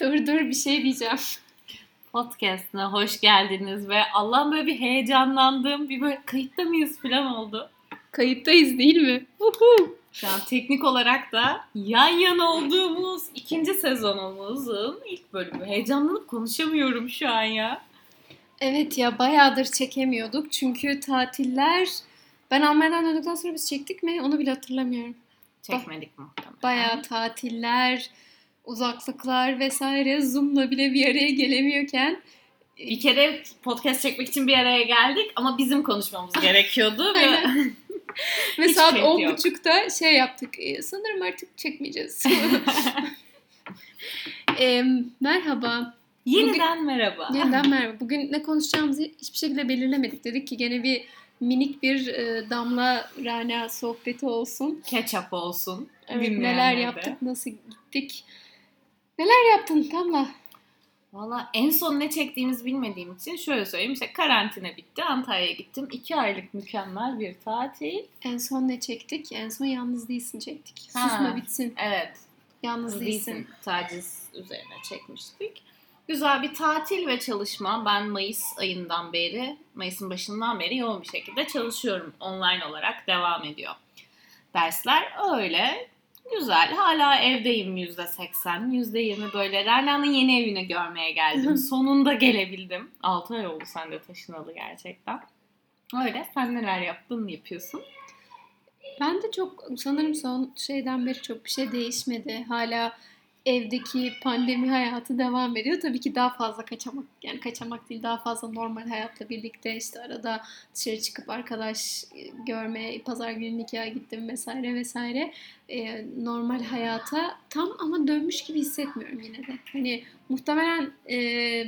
Dur dur bir şey diyeceğim. Podcast'ına hoş geldiniz ve Allah'ım böyle bir heyecanlandım. Bir böyle kayıtta mıyız falan oldu. Kayıttayız değil mi? Uhu. Şu an teknik olarak da yan yana olduğumuz ikinci sezonumuzun ilk bölümü. Heyecanlanıp konuşamıyorum şu an ya. Evet ya bayağıdır çekemiyorduk çünkü tatiller... Ben Almanya'dan döndükten sonra biz çektik mi? Onu bile hatırlamıyorum. Çekmedik muhtemelen. Bayağı tatiller, uzaklıklar vesaire Zoom'la bile bir araya gelemiyorken Bir kere podcast çekmek için bir araya geldik ama bizim konuşmamız gerekiyordu. ve ve saat keyif yok. 10.30'da şey yaptık. e, sanırım artık çekmeyeceğiz. E, merhaba. Yeniden merhaba. Yeniden merhaba. Bugün ne konuşacağımızı hiçbir şekilde belirlemedik. Dedik ki gene bir minik bir e, Damla Rana sohbeti olsun. Ketçap olsun. Evet, neler yaptık, nasıl gittik. Neler yaptın Damla? Valla en son ne çektiğimizi bilmediğim için şöyle söyleyeyim. İşte karantina bitti. Antalya'ya gittim. İki aylık mükemmel bir tatil. En son ne çektik? En son Yalnız Değilsin çektik. Ha. Susma bitsin. Evet. Yalnız Değilsin. Değilsin. Taciz üzerine çekmiştik. Güzel bir tatil ve çalışma. Ben Mayıs ayından beri, Mayıs'ın başından beri yoğun bir şekilde çalışıyorum. Online olarak devam ediyor. Dersler öyle. Güzel. Hala evdeyim yüzde seksen. Yüzde yirmi böyle. Rerna'nın yeni evini görmeye geldim. Sonunda gelebildim. 6 ay oldu sen de taşınalı gerçekten. Öyle. Sen neler yaptın, yapıyorsun? Ben de çok sanırım son şeyden beri çok bir şey değişmedi. Hala evdeki pandemi hayatı devam ediyor. Tabii ki daha fazla kaçamak yani kaçamak değil daha fazla normal hayatla birlikte işte arada dışarı çıkıp arkadaş görmeye pazar günü nikaha gittim vesaire vesaire Ee, normal hayata tam ama dönmüş gibi hissetmiyorum yine de. Hani muhtemelen e,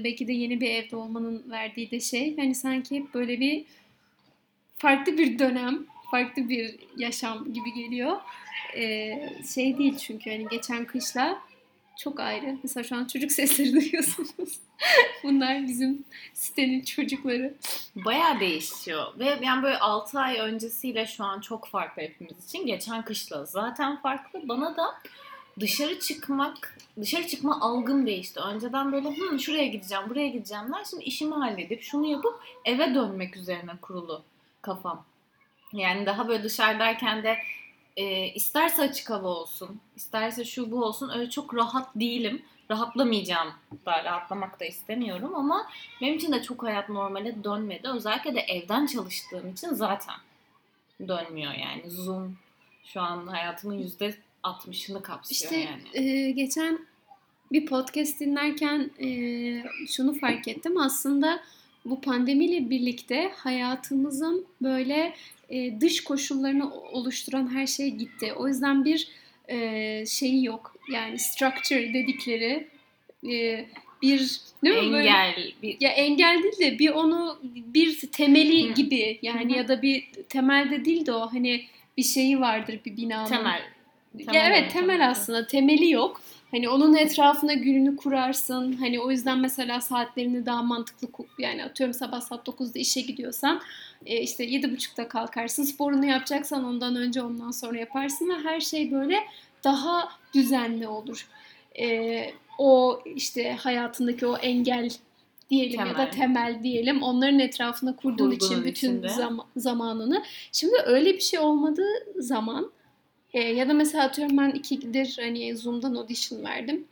belki de yeni bir evde olmanın verdiği de şey hani sanki hep böyle bir farklı bir dönem farklı bir yaşam gibi geliyor. Ee, şey değil çünkü hani geçen kışla çok ayrı. Mesela şu an çocuk sesleri duyuyorsunuz. Bunlar bizim sitenin çocukları. Bayağı değişiyor. Ve yani böyle 6 ay öncesiyle şu an çok farklı hepimiz için. Geçen kışla zaten farklı. Bana da dışarı çıkmak, dışarı çıkma algım değişti. Önceden böyle Hı, şuraya gideceğim, buraya gideceğimler. Şimdi işimi halledip şunu yapıp eve dönmek üzerine kurulu kafam. Yani daha böyle dışarıdayken de e, isterse açık hava olsun, isterse şu bu olsun öyle çok rahat değilim. Rahatlamayacağım da rahatlamak da istemiyorum ama benim için de çok hayat normale dönmedi. Özellikle de evden çalıştığım için zaten dönmüyor yani. Zoom şu an hayatımın yüzde 60'ını kapsıyor İşte yani. e, geçen bir podcast dinlerken e, şunu fark ettim. Aslında bu pandemiyle birlikte hayatımızın böyle e, dış koşullarını oluşturan her şey gitti. O yüzden bir e, şeyi yok. Yani structure dedikleri e, bir değil mi böyle? Engel, bir Ya engel değil de bir onu bir temeli Hı. gibi yani Hı ya da bir temelde değil de o hani bir şeyi vardır bir binanın. temel. Ya evet temel aslında temeli yok. Hani onun etrafına gününü kurarsın. Hani o yüzden mesela saatlerini daha mantıklı yani atıyorum sabah saat 9'da işe gidiyorsan e, işte 7.30'da kalkarsın. Sporunu yapacaksan ondan önce ondan sonra yaparsın ve her şey böyle daha düzenli olur. E, o işte hayatındaki o engel diyelim ya da Temel. temel diyelim onların etrafına kurduğun Kurduğun için bütün zam- zamanını. Şimdi öyle bir şey olmadığı zaman e, ya da mesela atıyorum ben ikidir hani Zoom'dan audition verdim.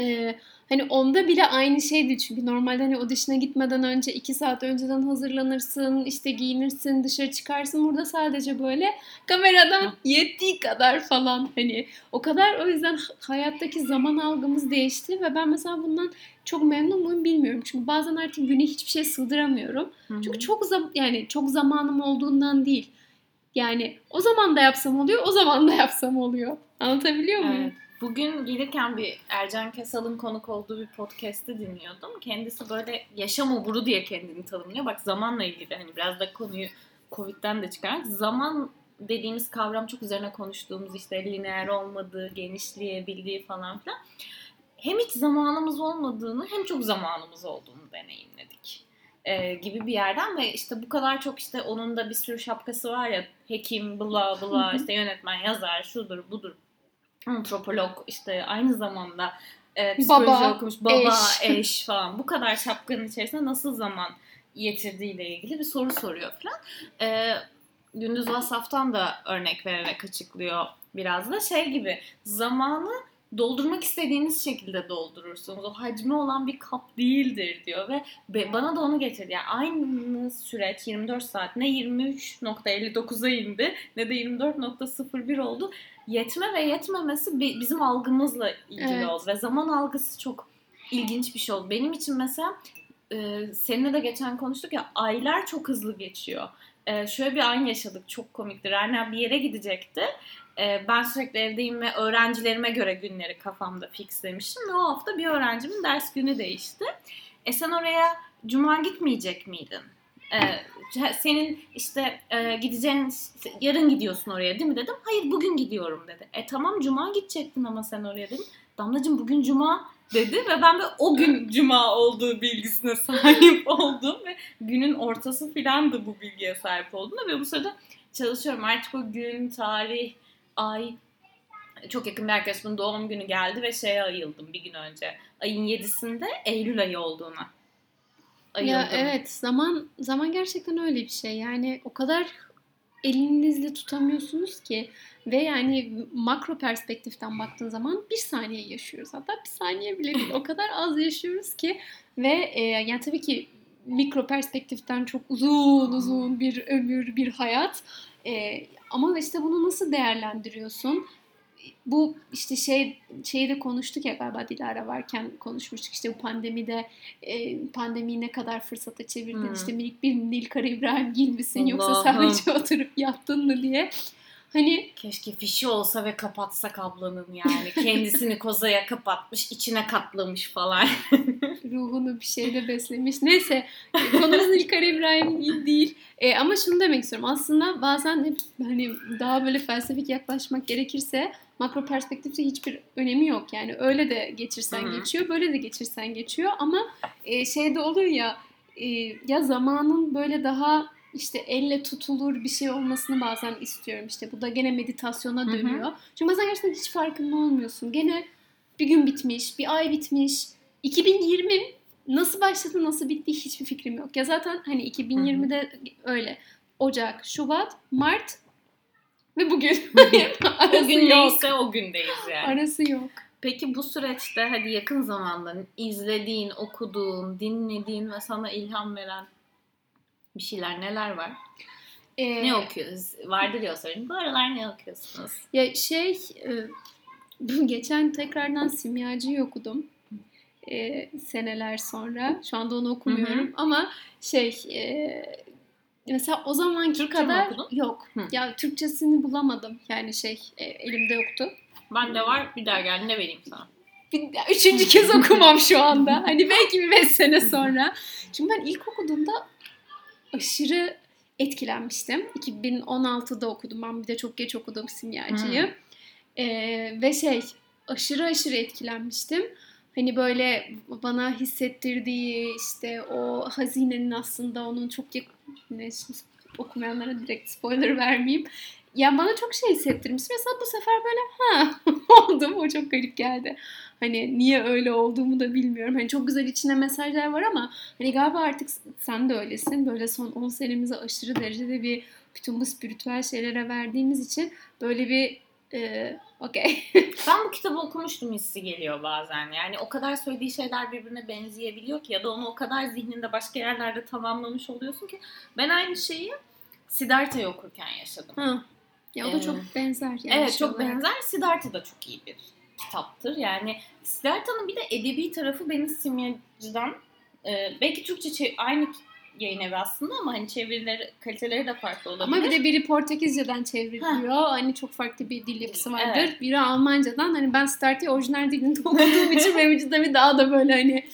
E, hani onda bile aynı şeydi çünkü normalde hani audition'a gitmeden önce iki saat önceden hazırlanırsın, işte giyinirsin, dışarı çıkarsın. Burada sadece böyle kameradan yettiği kadar falan hani o kadar o yüzden hayattaki zaman algımız değişti ve ben mesela bundan çok memnun muyum bilmiyorum. Çünkü bazen artık güne hiçbir şey sığdıramıyorum. Hı-hı. Çünkü çok zam yani çok zamanım olduğundan değil. Yani o zaman da yapsam oluyor, o zaman da yapsam oluyor. Anlatabiliyor muyum? Evet. Bugün gelirken bir Ercan Kesal'ın konuk olduğu bir podcast'ı dinliyordum. Kendisi böyle yaşam oburu diye kendini tanımlıyor. Bak zamanla ilgili hani biraz da konuyu Covid'den de çıkarak zaman dediğimiz kavram çok üzerine konuştuğumuz işte lineer olmadığı, genişleyebildiği falan filan. Hem hiç zamanımız olmadığını hem çok zamanımız olduğunu deneyimledik. E, gibi bir yerden ve işte bu kadar çok işte onun da bir sürü şapkası var ya hekim, bla bla işte yönetmen, yazar, şudur budur, antropolog işte aynı zamanda e, psikoloji Baba, okumuş, baba, eş. eş. falan bu kadar şapkanın içerisinde nasıl zaman yetirdiğiyle ilgili bir soru soruyor falan. E, Gündüz Vasaf'tan da örnek vererek açıklıyor biraz da şey gibi zamanı doldurmak istediğiniz şekilde doldurursunuz. O hacmi olan bir kap değildir diyor ve be- bana da onu getirdi. Yani aynı süreç 24 saat ne 23.59'a indi ne de 24.01 oldu. Yetme ve yetmemesi bi- bizim algımızla ilgili Evet. oldu ve zaman algısı çok ilginç bir şey oldu. Benim için mesela e, seninle de geçen konuştuk ya aylar çok hızlı geçiyor. E, şöyle bir an yaşadık çok komikti. Rana bir yere gidecekti. E, ben sürekli evdeyim ve öğrencilerime göre günleri kafamda fixlemiştim. Ve o hafta bir öğrencimin ders günü değişti. E sen oraya cuma gitmeyecek miydin? E, senin işte e, gideceğin yarın gidiyorsun oraya değil mi dedim. Hayır bugün gidiyorum dedi. E tamam cuma gidecektin ama sen oraya dedim. Damlacığım bugün cuma dedi ve ben de o gün cuma olduğu bilgisine sahip oldum ve günün ortası filandı bu bilgiye sahip olduğumda ve bu sırada çalışıyorum. Artık o gün, tarih, ay çok yakın bir arkadaşımın doğum günü geldi ve şeye ayıldım bir gün önce. Ayın 7'sinde Eylül ayı olduğuna ayıldım. Ya evet zaman zaman gerçekten öyle bir şey. Yani o kadar elinizle tutamıyorsunuz ki ve yani makro perspektiften baktığın zaman bir saniye yaşıyoruz. Hatta bir saniye bile değil. O kadar az yaşıyoruz ki ve e, yani tabii ki mikro perspektiften çok uzun uzun bir ömür, bir hayat. E, ama işte bunu nasıl değerlendiriyorsun? bu işte şey şeyi de konuştuk ya galiba Dilara varken konuşmuştuk işte bu pandemide e, pandemiyi ne kadar fırsata çevirdin Hmm. işte minik bir Nilkara İbrahim misin yoksa sadece oturup yattın mı diye hani Keşke fişi olsa ve kapatsak ablanın yani. Kendisini kozaya kapatmış, içine katlamış falan. ruhunu bir şeyde beslemiş. Neyse konumuz Nilkara İbrahim değil. E, ama şunu demek istiyorum. Aslında bazen hep hani daha böyle felsefik yaklaşmak gerekirse makro perspektifte hiçbir önemi yok. Yani öyle de geçirsen Hı hı. geçiyor, böyle de geçirsen geçiyor. Ama e, şeyde oluyor ya e, ya zamanın böyle daha işte elle tutulur bir şey olmasını bazen istiyorum. İşte bu da gene meditasyona hı. dönüyor. Çünkü bazen gerçekten hiç farkında olmuyorsun. Gene bir gün bitmiş, bir ay bitmiş. 2020 nasıl başladı, nasıl bitti hiçbir fikrim yok. Ya zaten hani 2020'de öyle. Ocak, Şubat, Mart ve bugün. Arası o gün yok. neyse o gündeyiz yani. Arası yok. Peki bu süreçte hadi yakın zamanda izlediğin, okuduğun, dinlediğin ve sana ilham veren bir şeyler neler var? Ee, Ne okuyoruz? Vardır ya sorun. Bu aralar ne okuyorsunuz? Ya şey, e, bu geçen tekrardan Simyacı'yı okudum. E, seneler sonra. Şu anda onu okumuyorum ama şey e, mesela o zamanki Türkçe kadar yok. Hı. Ya Türkçesini bulamadım. Yani şey e, elimde yoktu. Ben de var. Bir daha gel ne vereyim sana? Bir- Üçüncü kez okumam şu anda. Hani belki bir beş sene sonra. Çünkü ben ilk okuduğumda aşırı etkilenmiştim. 2016'da okudum. Ben bir de çok geç okudum Simyacı'yı. Ee, ve şey aşırı aşırı etkilenmiştim. Hani böyle bana hissettirdiği işte o hazinenin aslında onun çok. Ne, okumayanlara direkt spoiler vermeyeyim. Yani bana çok şey hissettirmiş. Mesela bu sefer böyle ha oldum. O çok garip geldi. Hani niye öyle olduğumu da bilmiyorum. Hani çok güzel içine mesajlar var ama hani galiba artık sen de öylesin. Böyle son 10 senemizi aşırı derecede bir bütün bu spiritüel şeylere verdiğimiz için böyle bir e, okey. Ben bu kitabı okumuştum hissi geliyor bazen. Yani o kadar söylediği şeyler birbirine benzeyebiliyor ki ya da onu o kadar zihninde başka yerlerde tamamlamış oluyorsun ki ben aynı şeyi Siddhartha'yı okurken yaşadım. Ha. Ya o da Ee, çok benzer. Yani evet şey çok olarak. benzer. Siddhartha da çok iyi bir kitaptır. Yani Siddhartha'nın bir de edebi tarafı beni simyacıdan e, belki Türkçe çe- aynı yayın evi aslında ama hani çevirileri kaliteleri de farklı olabilir. Ama bir de biri Portekizce'den çevriliyor. Hani çok farklı bir dil yapısı vardır. Evet. Biri Almancadan. Hani ben Start'i orijinal dilinde okuduğum için benim için tabii daha da böyle hani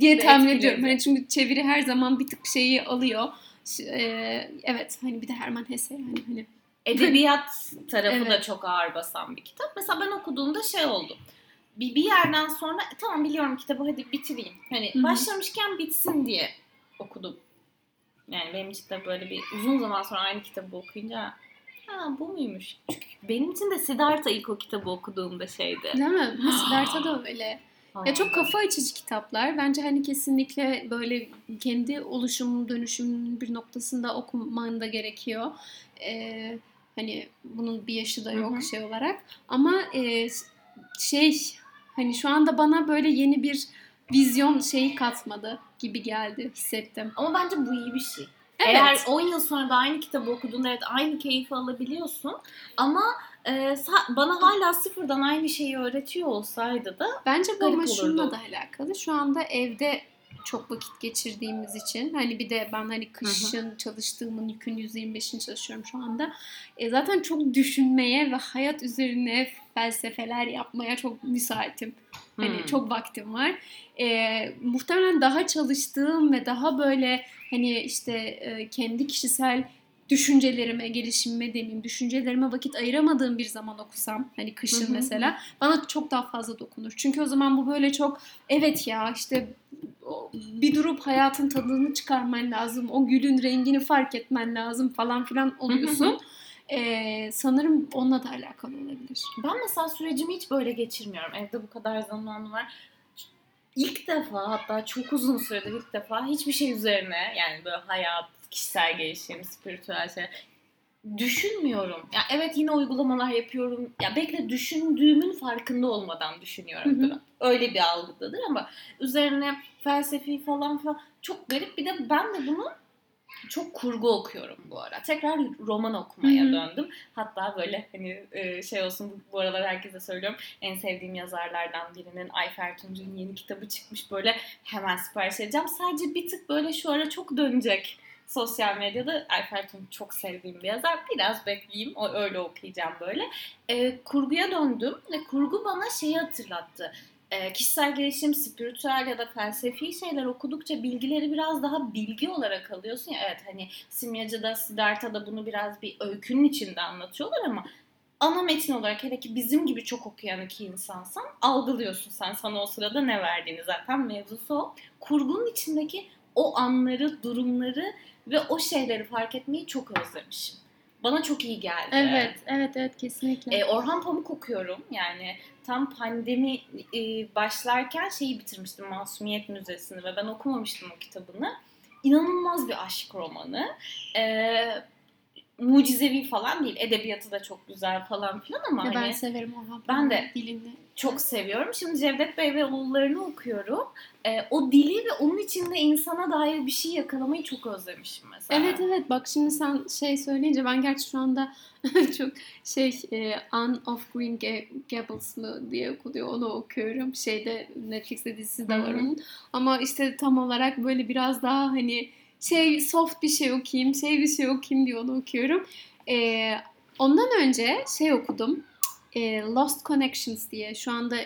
diye tahmin ediyorum. Hani çünkü çeviri her zaman bir tık şeyi alıyor. Ş- e, evet hani bir de Herman Hesse yani hani edebiyat tarafı da Evet. çok ağır basan bir kitap. Mesela ben okuduğumda şey oldu. Bir, bir yerden sonra "E, tamam biliyorum kitabı hadi bitireyim. Hani Hı hı. başlamışken bitsin diye okudum Yani benim için de böyle bir uzun zaman sonra aynı kitabı okuyunca ha bu muymuş? Çünkü benim için de Siddhartha ilk o kitabı okuduğumda şeydi. Değil mi? Siddhartha da öyle. Ya çok kafa açıcı kitaplar. Bence hani kesinlikle böyle kendi oluşum, dönüşüm bir noktasında okuman da gerekiyor. Ee, hani bunun bir yaşı da yok Hı hı. şey olarak. Ama e, şey hani şu anda bana böyle yeni bir vizyon şeyi katmadı gibi geldi, hissettim. Ama bence bu iyi bir şey. Evet. Eğer 10 yıl sonra da aynı kitabı okuduğunda evet aynı keyfi alabiliyorsun. Ama e, bana hala sıfırdan aynı şeyi öğretiyor olsaydı da Bence bu ama şununla da alakalı. Şu anda evde çok vakit geçirdiğimiz için hani bir de ben hani kışın çalıştığımın yükün %25'ini çalışıyorum şu anda. E, zaten çok düşünmeye ve hayat üzerine felsefeler yapmaya çok müsaitim. Hani Hmm. çok vaktim var. E, muhtemelen daha çalıştığım ve daha böyle hani işte e, kendi kişisel düşüncelerime, gelişimime demeyeyim, düşüncelerime vakit ayıramadığım bir zaman okusam, hani kışın Hı hı hı. mesela bana çok daha fazla dokunur. Çünkü o zaman bu böyle çok evet ya işte bir durup hayatın tadını çıkarman lazım, o gülün rengini fark etmen lazım falan filan oluyorsun. Ee, sanırım onunla da alakalı olabilir. Ben mesela sürecimi hiç böyle geçirmiyorum. Evde bu kadar zaman var. İlk defa hatta çok uzun süredir ilk defa hiçbir şey üzerine yani böyle hayat, kişisel gelişim, spiritüel şey düşünmüyorum. Ya evet yine uygulamalar yapıyorum. Ya belki de düşündüğümün farkında olmadan düşünüyorumdur. Hı hı. Öyle bir algıdadır ama üzerine felsefi falan falan çok garip. Bir de ben de bunu çok kurgu okuyorum bu ara. Tekrar roman okumaya Hı hı. döndüm. Hatta böyle hani e, şey olsun bu- aralar herkese söylüyorum. En sevdiğim yazarlardan birinin Ayfer Tunç'un yeni kitabı çıkmış. Böyle hemen sipariş edeceğim. Sadece bir tık böyle şu ara çok dönecek sosyal medyada. Ayfer Tunç çok sevdiğim bir yazar. Biraz bekleyeyim. O öyle okuyacağım böyle. E, kurguya döndüm ve kurgu bana şeyi hatırlattı. E, kişisel gelişim, spiritüel ya da felsefi şeyler okudukça bilgileri biraz daha bilgi olarak alıyorsun ya. Evet hani Simyacı'da, Siddhartha'da bunu biraz bir öykünün içinde anlatıyorlar ama ana metin olarak hele ki bizim gibi çok okuyan iki insansan algılıyorsun sen sana o sırada ne verdiğini zaten mevzusu o. Kurgunun içindeki o anları, durumları ve o şeyleri fark etmeyi çok özlemişim. Bana çok iyi geldi. Evet, evet, evet kesinlikle. E, Orhan Pamuk okuyorum. Yani tam pandemi e, başlarken şeyi bitirmiştim Masumiyet Müzesi'ni ve ben okumamıştım o kitabını. İnanılmaz bir aşk romanı. E, mucizevi falan değil. Edebiyatı da çok güzel falan filan ama ben hani severim Orhan Ben de. dilini. çok seviyorum. Şimdi Cevdet Bey ve oğullarını okuyorum. E, o dili ve onun içinde insana dair bir şey yakalamayı çok özlemişim mesela. Evet evet bak şimdi sen şey söyleyince ben gerçi şu anda çok şey e, Anne of Green Ga- Gables mı diye okunuyor onu okuyorum. Şeyde Netflix'te dizisi de var onun. Ama işte tam olarak böyle biraz daha hani şey soft bir şey okuyayım, şey bir şey okuyayım diye onu okuyorum. E, ondan önce şey okudum. E, Lost Connections diye. Şu anda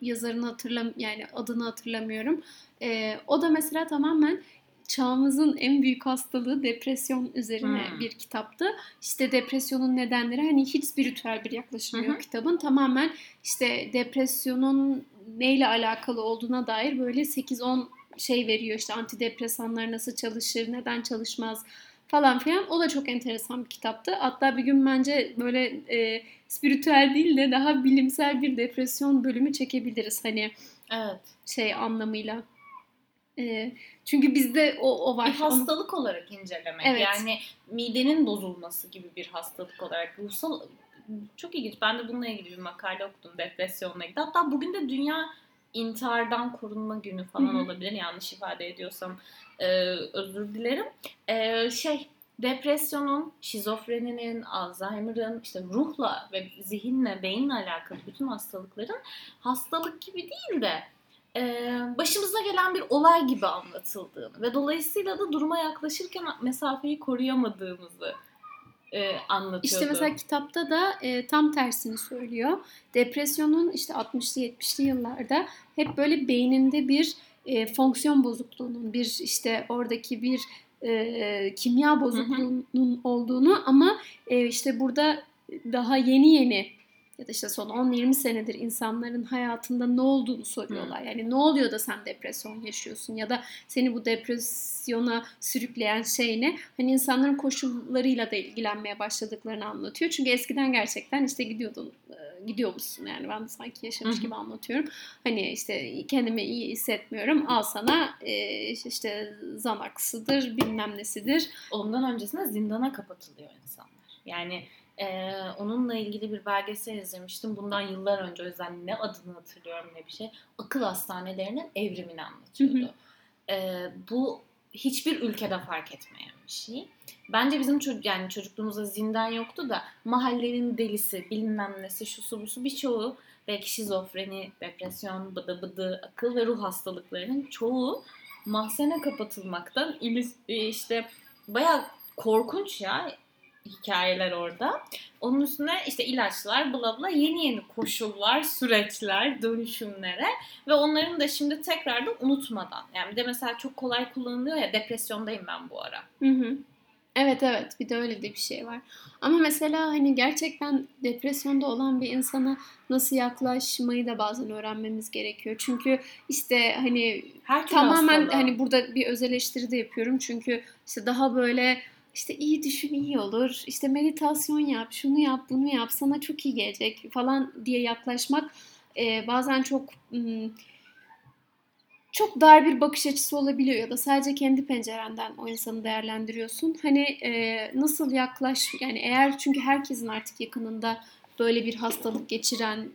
yazarını hatırlam yani adını hatırlamıyorum. E, o da mesela tamamen çağımızın en büyük hastalığı depresyon üzerine Hmm. bir kitaptı. İşte depresyonun nedenleri hani hiç spiritüel bir yaklaşım yok kitabın. Tamamen işte depresyonun neyle alakalı olduğuna dair böyle 8-10 şey veriyor. İşte antidepresanlar nasıl çalışır, neden çalışmaz falan filan. O da çok enteresan bir kitaptı. Hatta bir gün bence böyle e, spiritüel değil de daha bilimsel bir depresyon bölümü çekebiliriz. Hani Evet. şey anlamıyla. E, çünkü bizde o, o var. Bir hastalık olarak incelemek. Evet. Yani midenin bozulması gibi bir hastalık olarak ruhsal çok ilginç. Ben de bununla ilgili bir makale okudum depresyonla ilgili. Hatta bugün de dünya intihardan korunma günü falan Hı hı. olabilir. Yanlış ifade ediyorsam e, özür dilerim. E, şey depresyonun, şizofreninin, Alzheimer'ın, işte ruhla ve zihinle, beyinle alakalı bütün hastalıkların hastalık gibi değil de e, başımıza gelen bir olay gibi anlatıldığını ve dolayısıyla da duruma yaklaşırken mesafeyi koruyamadığımızı e, anlatıyordu. İşte mesela kitapta da e, tam tersini söylüyor. Depresyonun işte 60'lı 70'li yıllarda hep böyle beyninde bir e, fonksiyon bozukluğunun, bir işte oradaki bir e, kimya bozukluğunun olduğunu ama e, işte burada daha yeni yeni ya da işte son 10-20 senedir insanların hayatında ne olduğunu soruyorlar. Yani ne oluyor da sen depresyon yaşıyorsun ya da seni bu depresyona sürükleyen şey ne? Hani insanların koşullarıyla da ilgilenmeye başladıklarını anlatıyor. Çünkü eskiden gerçekten işte gidiyordun e, gidiyormuşsun yani ben sanki yaşamış gibi anlatıyorum. Hani işte kendimi iyi hissetmiyorum al sana e, işte Zanax'ıdır bilmem nesidir. Ondan öncesinde zindana kapatılıyor insanlar. Yani ee, onunla ilgili bir belgesel izlemiştim. Bundan yıllar önce o yüzden ne adını hatırlıyorum ne bir şey. Akıl hastanelerinin evrimini anlatıyordu. Ee, bu hiçbir ülkede fark etmeyen bir şey. Bence bizim çocuk yani çocukluğumuzda zindan yoktu da mahallenin delisi, bilmem nesi, şusu busu birçoğu belki şizofreni, depresyon, bıdı bıdı, akıl ve ruh hastalıklarının çoğu mahzene kapatılmaktan işte bayağı korkunç ya hikayeler orada. Onun üstüne işte ilaçlar bla bla yeni yeni koşullar, süreçler, dönüşümlere ve onların da şimdi tekrardan unutmadan. Yani bir de mesela çok kolay kullanılıyor ya depresyondayım ben bu ara. Hı hı. Evet evet bir de öyle de bir şey var. Ama mesela hani gerçekten depresyonda olan bir insana nasıl yaklaşmayı da bazen öğrenmemiz gerekiyor. Çünkü işte hani Her tamamen hastalığı. hani burada bir öz eleştiri de yapıyorum. Çünkü işte daha böyle işte iyi düşün iyi olur, işte meditasyon yap, şunu yap, bunu yap, sana çok iyi gelecek falan diye yaklaşmak e, bazen çok çok dar bir bakış açısı olabiliyor ya da sadece kendi pencerenden o insanı değerlendiriyorsun. Hani e, nasıl yaklaş yani eğer çünkü herkesin artık yakınında böyle bir hastalık geçiren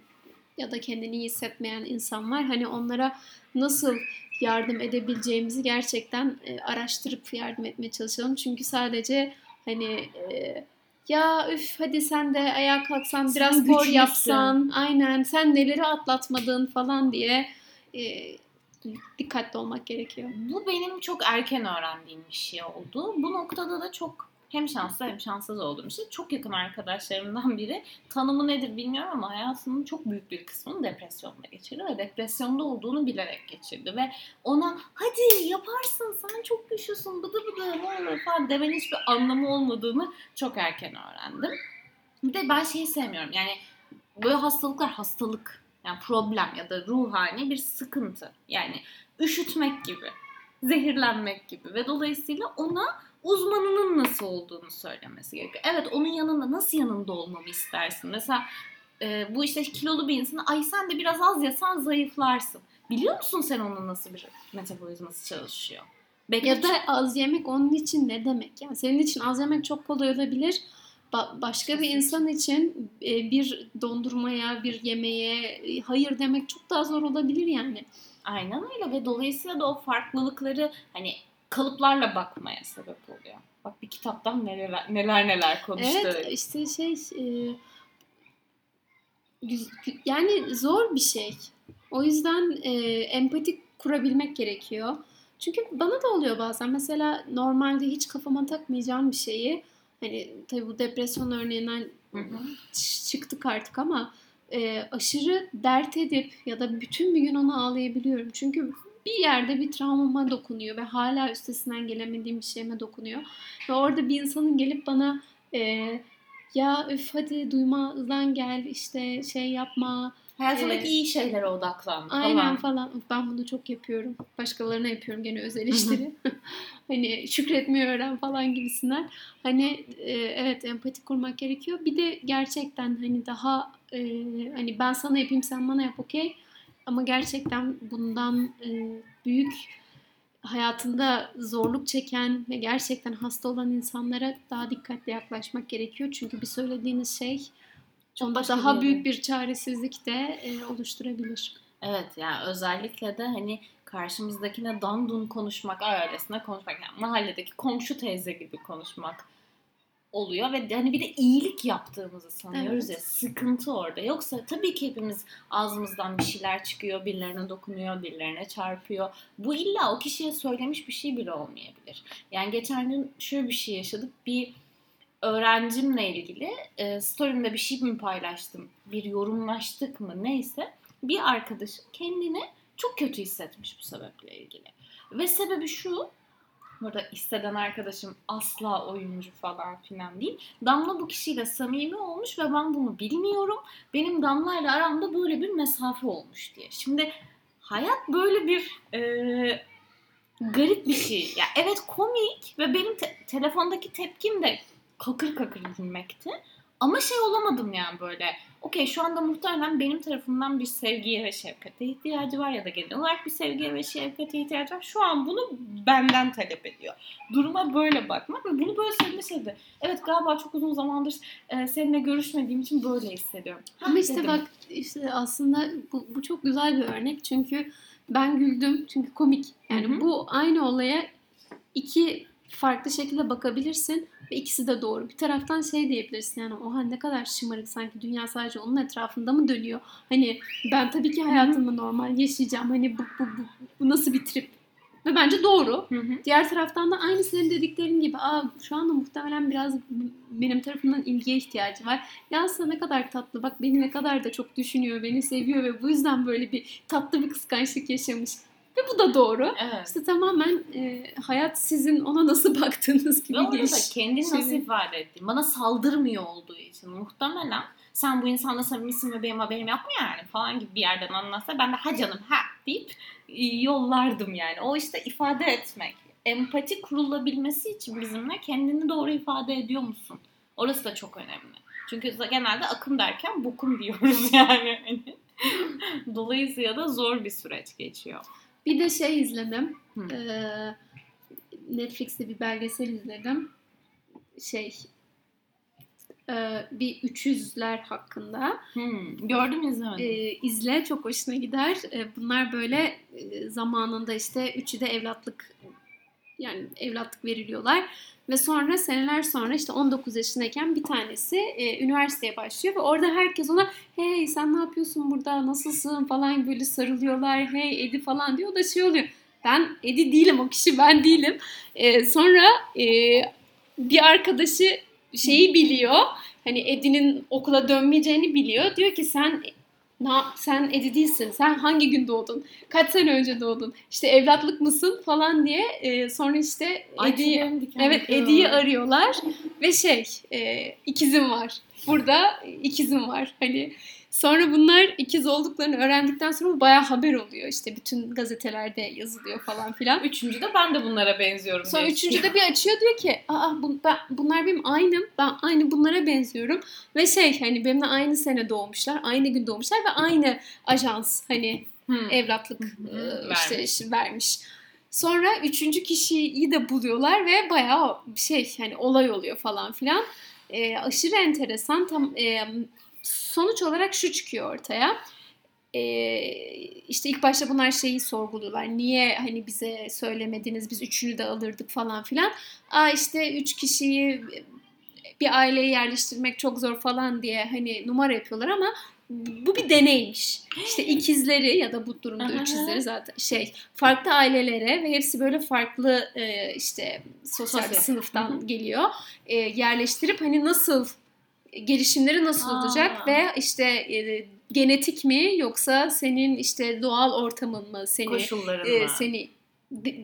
ya da kendini iyi hissetmeyen insan var. Hani onlara nasıl yardım edebileceğimizi gerçekten e, araştırıp yardım etmeye çalışalım. Çünkü sadece hani e, ya üf hadi sen de ayağa kalksan biraz spor yapsan aynen sen neleri atlatmadın falan diye e, dikkatli olmak gerekiyor. Bu benim çok erken öğrendiğim bir şey oldu. Bu noktada da çok hem şanslı hem şanssız olduğum için çok yakın arkadaşlarımdan biri tanımı nedir bilmiyorum ama hayatının çok büyük bir kısmını depresyonda geçirdi ve depresyonda olduğunu bilerek geçirdi ve ona hadi yaparsın sen çok güçlüsün bıdı bıdı böyle falan demenin hiçbir anlamı olmadığını çok erken öğrendim. Bir de ben şeyi sevmiyorum yani böyle hastalıklar hastalık yani problem ya da ruhani bir sıkıntı yani üşütmek gibi zehirlenmek gibi ve dolayısıyla ona uzmanının nasıl olduğunu söylemesi gerekiyor. Evet onun yanında nasıl yanında olmamı istersin? Mesela e, bu işte kilolu bir insana ay sen de biraz az yasan zayıflarsın. Biliyor musun sen onun nasıl bir metabolizması çalışıyor? Belki ya da az yemek onun için ne demek? Yani senin için az yemek çok kolay olabilir. Ba- başka bir insan için e, bir dondurmaya, bir yemeğe e, hayır demek çok daha zor olabilir yani. Aynen öyle ve dolayısıyla da o farklılıkları hani kalıplarla bakmaya sebep oluyor. Bak bir kitaptan neler neler, neler konuştuk. Evet işte şey e, yani zor bir şey. O yüzden e, empatik kurabilmek gerekiyor. Çünkü bana da oluyor bazen. Mesela normalde hiç kafama takmayacağım bir şeyi hani tabi bu depresyon örneğinden hı hı. çıktık artık ama e, aşırı dert edip ya da bütün bir gün onu ağlayabiliyorum. Çünkü bir yerde bir travmama dokunuyor ve hala üstesinden gelemediğim bir şeyime dokunuyor. Ve orada bir insanın gelip bana e, ya üf hadi duymazdan gel işte şey yapma. Hayatındaki ee, iyi şeylere odaklan falan. Aynen falan. Ben bunu çok yapıyorum. Başkalarına yapıyorum gene öz eleştiri. hani şükretmeyi öğren falan gibisinden. Hani e, evet empati kurmak gerekiyor. Bir de gerçekten hani daha e, hani ben sana yapayım sen bana yap okey. Ama gerçekten bundan e, büyük hayatında zorluk çeken ve gerçekten hasta olan insanlara daha dikkatli yaklaşmak gerekiyor. Çünkü bir söylediğiniz şey Çok onda daha bir büyük bir çaresizlik de e, oluşturabilir. Evet yani özellikle de hani karşımızdakine dandun konuşmak, ailesine konuşmak, yani mahalledeki komşu teyze gibi konuşmak oluyor ve hani bir de iyilik yaptığımızı sanıyoruz evet. ya sıkıntı orada. Yoksa tabii ki hepimiz ağzımızdan bir şeyler çıkıyor, birilerine dokunuyor, birilerine çarpıyor. Bu illa o kişiye söylemiş bir şey bile olmayabilir. Yani geçen gün şöyle bir şey yaşadık. Bir öğrencimle ilgili e, story'imde bir şey mi paylaştım, bir yorumlaştık mı neyse bir arkadaşım kendini çok kötü hissetmiş bu sebeple ilgili. Ve sebebi şu Burada hisseden arkadaşım asla oyuncu falan filan değil. Damla bu kişiyle samimi olmuş ve ben bunu bilmiyorum. Benim Damla ile aramda böyle bir mesafe olmuş diye. Şimdi hayat böyle bir e, garip bir şey. Ya evet komik ve benim te- telefondaki tepkim de kakır kakır gülmekti. Ama şey olamadım yani böyle. Okey şu anda muhtemelen benim tarafımdan bir sevgiye ve şefkate ihtiyacı var ya da genel olarak bir sevgiye ve şefkate ihtiyacı var. Şu an bunu benden talep ediyor. Duruma böyle bakmak ve bunu böyle söylemesi de evet galiba çok uzun zamandır e, seninle görüşmediğim için böyle hissediyorum. Ama işte dedim. bak işte aslında bu, bu çok güzel bir örnek çünkü ben güldüm çünkü komik. Yani Hı hı. bu aynı olaya iki farklı şekilde bakabilirsin ve ikisi de doğru. Bir taraftan şey diyebilirsin yani oha ne kadar şımarık sanki dünya sadece onun etrafında mı dönüyor? Hani ben tabii ki hayatımı normal yaşayacağım. Hani bu, bu, bu, bu nasıl bir trip? Ve bence doğru. Hı hı. Diğer taraftan da aynı senin dediklerin gibi Aa, şu anda muhtemelen biraz benim tarafımdan ilgiye ihtiyacı var. Ya aslında ne kadar tatlı bak beni ne kadar da çok düşünüyor, beni seviyor ve bu yüzden böyle bir tatlı bir kıskançlık yaşamış. Ve bu da doğru. Evet. İşte tamamen e, hayat sizin ona nasıl baktığınız gibi Ve orada da kendini nasıl ifade ettiğin, bana saldırmıyor olduğu için muhtemelen sen bu insanla samimisin ve benim haberim yok mu yani falan gibi bir yerden anlatsa ben de ha canım ha deyip e, yollardım yani. O işte ifade etmek. Empati kurulabilmesi için bizimle kendini doğru ifade ediyor musun? Orası da çok önemli. Çünkü genelde akım derken bokum diyoruz yani. Dolayısıyla da zor bir süreç geçiyor. Bir de şey izledim. Hı. Ee, Netflix'te bir belgesel izledim. Şey e, bir 300'ler hakkında. Hmm, gördüm izlemedim. Ee, izle çok hoşuna gider. Bunlar böyle e, zamanında işte üçü de evlatlık yani evlatlık veriliyorlar ve sonra seneler sonra işte 19 yaşındayken bir tanesi e, üniversiteye başlıyor ve orada herkes ona hey sen ne yapıyorsun burada? Nasılsın? falan böyle sarılıyorlar hey Edi falan diyor. O da şey oluyor ben Edi değilim o kişi ben değilim. E, sonra e, bir arkadaşı şeyi biliyor hani Edi'nin okula dönmeyeceğini biliyor. Diyor ki sen Na, sen Edi değilsin. Sen hangi gün doğdun? Kaç sene önce doğdun? İşte evlatlık mısın falan diye. e, sonra işte Edi'yi Evet oldu. arıyorlar ve şey e, ikizim var. Burada ikizim var. Hani sonra bunlar ikiz olduklarını öğrendikten sonra bayağı haber oluyor. İşte bütün gazetelerde yazılıyor falan filan. Üçüncü de ben de bunlara benziyorum. Sonra diye üçüncü de bir açıyor diyor ki aa bu, ben, bunlar benim aynım. Ben aynı bunlara benziyorum. Ve şey hani benimle aynı sene doğmuşlar. Aynı gün doğmuşlar ve aynı ajans hani Hmm. evlatlık e, işte, vermiş. vermiş. Sonra üçüncü kişiyi de buluyorlar ve bayağı şey hani olay oluyor falan filan. E, aşırı enteresan. Tam e, sonuç olarak şu çıkıyor ortaya. E, işte ilk başta bunlar şeyi sorguluyorlar. Niye hani bize söylemediniz biz üçünü de alırdık falan filan. Aa işte üç kişiyi bir aileye yerleştirmek çok zor falan diye hani numara yapıyorlar ama bu bir deneymiş. İşte ikizleri ya da bu durumda Aha. üçizleri zaten şey farklı ailelere ve hepsi böyle farklı e, işte sosyal Sosyal. sınıftan geliyor. E, yerleştirip hani nasıl gelişimleri nasıl Aa. olacak ve işte e, genetik mi yoksa senin işte doğal ortamın mı seni Koşullarını. e, seni de-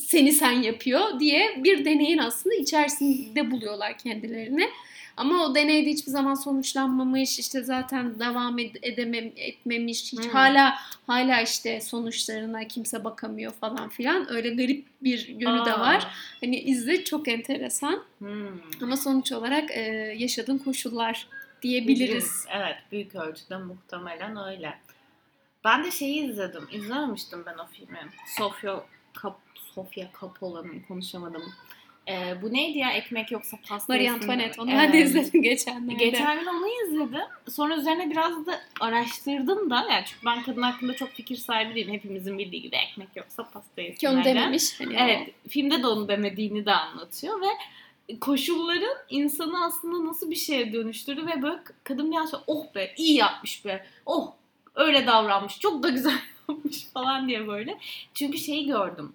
seni sen yapıyor diye bir deneyin aslında içerisinde buluyorlar kendilerini. Ama o deneyde hiçbir zaman sonuçlanmamış, işte zaten devam ed- edemem etmemiş, hiç Hmm. hala hala işte sonuçlarına kimse bakamıyor falan filan. Öyle garip bir yönü de Aa. var. Hani izle çok enteresan Hmm. ama sonuç olarak e, yaşadığın koşullar diyebiliriz. Evet, büyük ölçüde muhtemelen öyle. Ben de şeyi izledim. İzlememiştim ben o filmi. Sofia Kap Sofia Coppola'nın konuşamadım. Ee, bu neydi ya? Ekmek yoksa pasta. Marie Antoinette onu ben de izledim geçenlerde. Geçen gün onu izledim. Sonra üzerine biraz da araştırdım da. Yani çünkü ben kadın hakkında çok fikir sahibi değilim. Hepimizin bildiği gibi ekmek yoksa pasta yesinler. Ki onu de. dememiş. Hani o- Evet, filmde de onu demediğini de anlatıyor ve koşulların insanı aslında nasıl bir şeye dönüştürdü ve böyle kadın bir an sonra oh be iyi yapmış be oh öyle davranmış çok da güzel yapmış falan diye böyle. Çünkü şeyi gördüm.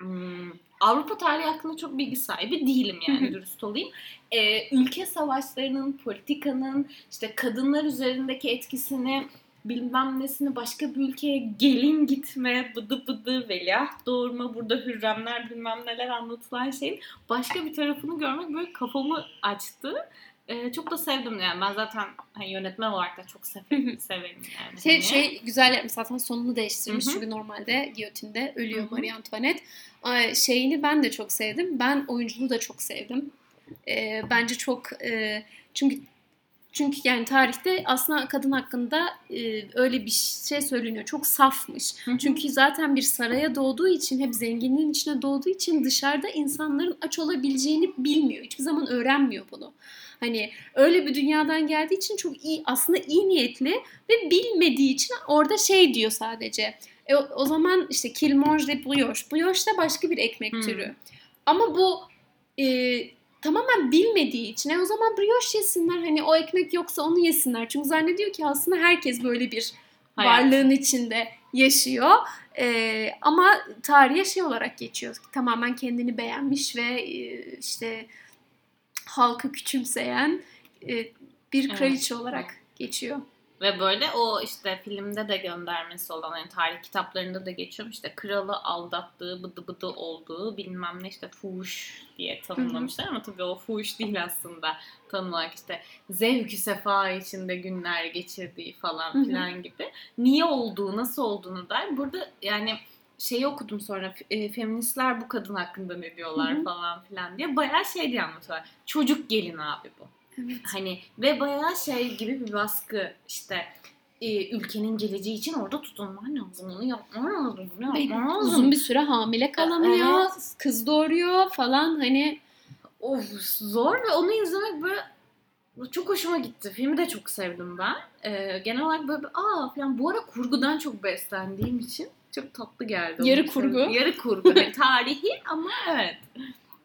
Hmm, Avrupa tarihi hakkında çok bilgi sahibi değilim yani dürüst olayım. Ee, ülke savaşlarının, politikanın, işte kadınlar üzerindeki etkisini bilmem nesini başka bir ülkeye gelin gitme, bıdı bıdı, veliaht doğurma, burada hürremler bilmem neler anlatılan şeyin başka bir tarafını görmek böyle kafamı açtı. Ee, çok da sevdim yani. Ben zaten hani yönetmen olarak da çok severim, severim yani. Şey, Hani- şey güzel yapmış zaten sonunu değiştirmiş Hı hı. çünkü normalde giyotinde ölüyor Hı hı. Marie Antoinette. Ay, Şeyini ben de çok sevdim. Ben oyunculuğu da çok sevdim. Ee, bence çok e, çünkü çünkü yani tarihte aslında kadın hakkında e, öyle bir şey söyleniyor. Çok safmış. Hı hı. Çünkü zaten bir saraya doğduğu için hep zenginliğin içine doğduğu için dışarıda insanların aç olabileceğini bilmiyor. Hiçbir zaman öğrenmiyor bunu. Hani öyle bir dünyadan geldiği için çok iyi aslında iyi niyetli ve bilmediği için orada şey diyor sadece. E, o, o zaman işte kilmonge de brioche. Brioche da başka bir ekmek Hmm. türü. Ama bu e, tamamen bilmediği için e, o zaman brioche yesinler. Hani o ekmek yoksa onu yesinler. Çünkü zannediyor ki aslında herkes böyle bir Hayat. varlığın içinde yaşıyor. E, ama tarihe şey olarak geçiyor. Tamamen kendini beğenmiş ve e, işte halkı küçümseyen e, bir Evet. kraliçe olarak geçiyor. Ve böyle o işte filmde de göndermesi olan yani tarih kitaplarında da geçiyor işte kralı aldattığı bıdı bıdı olduğu bilmem ne işte fuhuş diye tanımlamışlar ama tabii o fuhuş değil aslında tanım olarak işte zevkü sefa içinde günler geçirdiği falan filan gibi. Niye olduğu nasıl olduğunu dair burada yani şeyi okudum sonra e, feministler bu kadın hakkında ne diyorlar Hı hı. falan filan diye bayağı şey diye anlatıyorlar. Çocuk gelin abi bu. Evet. Hani ve bayağı şey gibi bir baskı işte e, ülkenin geleceği için orada tutunman lazım. Onu yapman lazım. Bunu yapman lazım. uzun bir süre hamile kalamıyor, Evet. kız doğuruyor falan hani Of zor ve onu izlemek böyle çok hoşuma gitti. Filmi de çok sevdim ben. Ee, genel olarak böyle aa falan bu ara kurgudan çok beslendiğim için çok tatlı geldi. Yarı kurgu. sevdim. Yarı kurgu. Hani tarihi ama evet.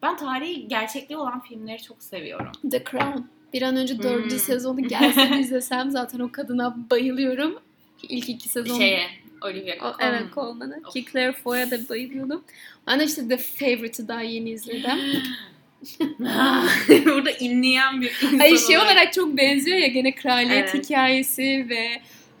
Ben tarihi gerçekliği olan filmleri çok seviyorum. The Crown. Bir an önce dördüncü Hmm. sezonu gelse izlesem zaten o kadına bayılıyorum. İlk iki sezon. Şeye Olivia Colman. evet Coleman'a. Ki Claire Foy'a da bayılıyordum. Ben de işte The Favorite'ı daha yeni izledim. Burada inleyen bir insan Hayır şey olarak çok benziyor ya gene kraliyet Evet. hikayesi ve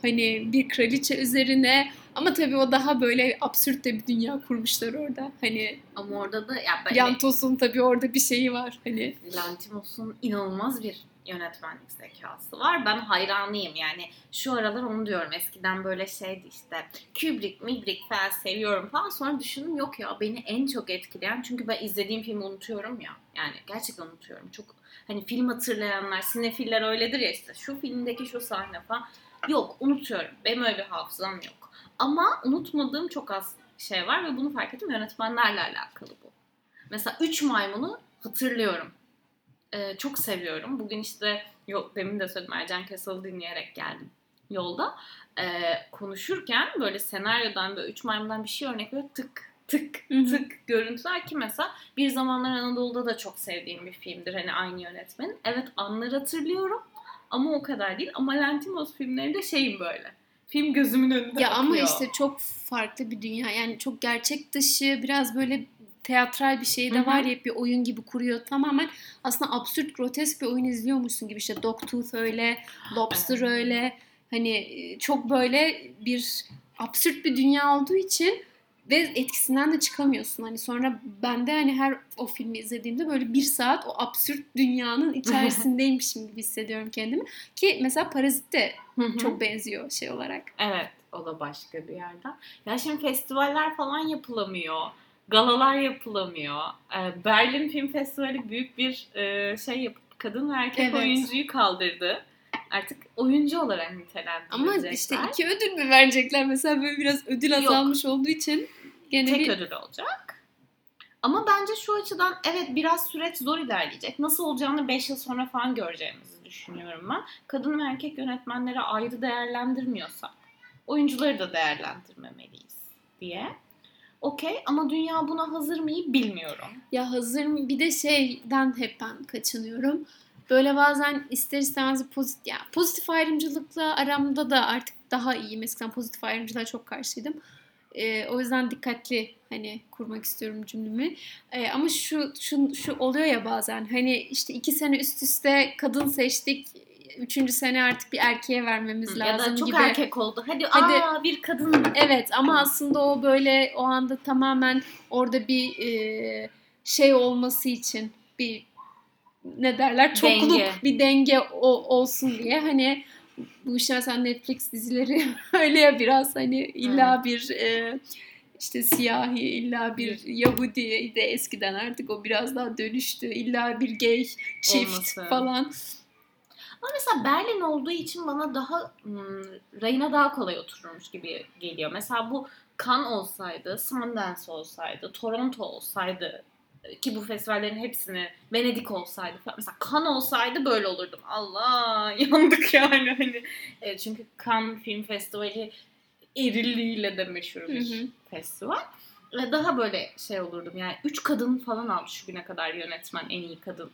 hani bir kraliçe üzerine ama tabii o daha böyle absürt de bir dünya kurmuşlar orada. Hani Ama orada da ya ben Yantos'un tabii orada bir şeyi var. Hani Lantimos'un inanılmaz bir yönetmenlik zekası var. Ben hayranıyım yani. Şu aralar onu diyorum. Eskiden böyle şeydi işte Kubrick, Mibrick falan seviyorum falan. Sonra düşündüm yok ya beni en çok etkileyen çünkü ben izlediğim filmi unutuyorum ya. Yani gerçekten unutuyorum. Çok hani film hatırlayanlar, sinefiller öyledir ya işte şu filmdeki şu sahne falan. Yok unutuyorum. Benim öyle bir hafızam yok. Ama unutmadığım çok az şey var ve bunu fark ettim yönetmenlerle alakalı bu. Mesela Üç Maymun'u hatırlıyorum. Ee, çok seviyorum. Bugün işte yol, demin de söyledim Ercan Kösal'ı dinleyerek geldim yolda. Ee, konuşurken böyle senaryodan böyle Üç Maymun'dan bir şey örnek veriyor. Tık tık tık görüntüler ki mesela Bir Zamanlar Anadolu'da da çok sevdiğim bir filmdir. Hani aynı yönetmenin. Evet anları hatırlıyorum ama o kadar değil. Ama Lantimos filmlerinde şeyim böyle. Film gözümün önünde ya ama akıyor. işte çok farklı bir dünya. Yani çok gerçek dışı biraz böyle teatral bir şey de hı. var ya bir oyun gibi kuruyor. Tamamen aslında absürt grotesk bir oyun izliyormuşsun gibi işte Dogtooth öyle, Lobster öyle. Hani e, çok böyle bir absürt bir dünya olduğu için ve etkisinden de çıkamıyorsun. Hani sonra ben de hani her o filmi izlediğimde böyle bir saat o absürt dünyanın içerisindeymişim gibi hissediyorum kendimi. Ki mesela Parazit de çok benziyor şey olarak. Evet, o da başka bir yerden. Ya şimdi festivaller falan yapılamıyor. Galalar yapılamıyor. Ee, Berlin Film Festivali büyük bir e, şey yapıp kadın ve erkek Evet. oyuncuyu kaldırdı. Artık oyuncu olarak Ama nitelendirilecekler. işte iki ödül mü verecekler? Mesela böyle biraz ödül Yok. azalmış olduğu için gene tek bir ödül olacak. Ama bence şu açıdan evet biraz süreç zor ilerleyecek. Nasıl olacağını 5 yıl sonra falan göreceğimizi düşünüyorum ben. Kadın ve erkek yönetmenleri ayrı değerlendirmiyorsak oyuncuları da değerlendirmemeliyiz diye. Okey ama dünya buna hazır mı bilmiyorum. ya hazır mı? Bir de şeyden hep ben kaçınıyorum. Böyle bazen ister istemez pozitif, ya pozitif ayrımcılıkla aramda da artık daha iyi. Mesela pozitif ayrımcılığa çok karşıydım. Ee, o yüzden dikkatli hani kurmak istiyorum cümlemi. Ee, ama şu, şu şu oluyor ya bazen hani işte iki sene üst üste kadın seçtik üçüncü sene artık bir erkeğe vermemiz ya lazım da çok gibi. erkek oldu. Hadi, Hadi. aa bir kadın. Evet ama aslında o böyle o anda tamamen orada bir e, şey olması için bir ne derler çokluk Denge. bir denge o, olsun diye hani bu işte mesela Netflix dizileri öyle ya biraz hani illa bir e, işte siyahi illa bir Yahudi de eskiden artık o biraz daha dönüştü illa bir gay çift Olması. falan. Ama mesela Berlin olduğu için bana daha hmm, rayına daha kolay otururmuş gibi geliyor. Mesela bu Cannes olsaydı, Sundance olsaydı, Toronto olsaydı ki bu festivallerin hepsini Venedik olsaydı falan. Mesela Cannes olsaydı böyle olurdum. Allah yandık yani hani. E, çünkü Cannes Film Festivali erilliğiyle de meşhur bir Hı hı. festival. Ve daha böyle şey olurdum yani. Üç kadın falan almış şu güne kadar yönetmen en iyi kadın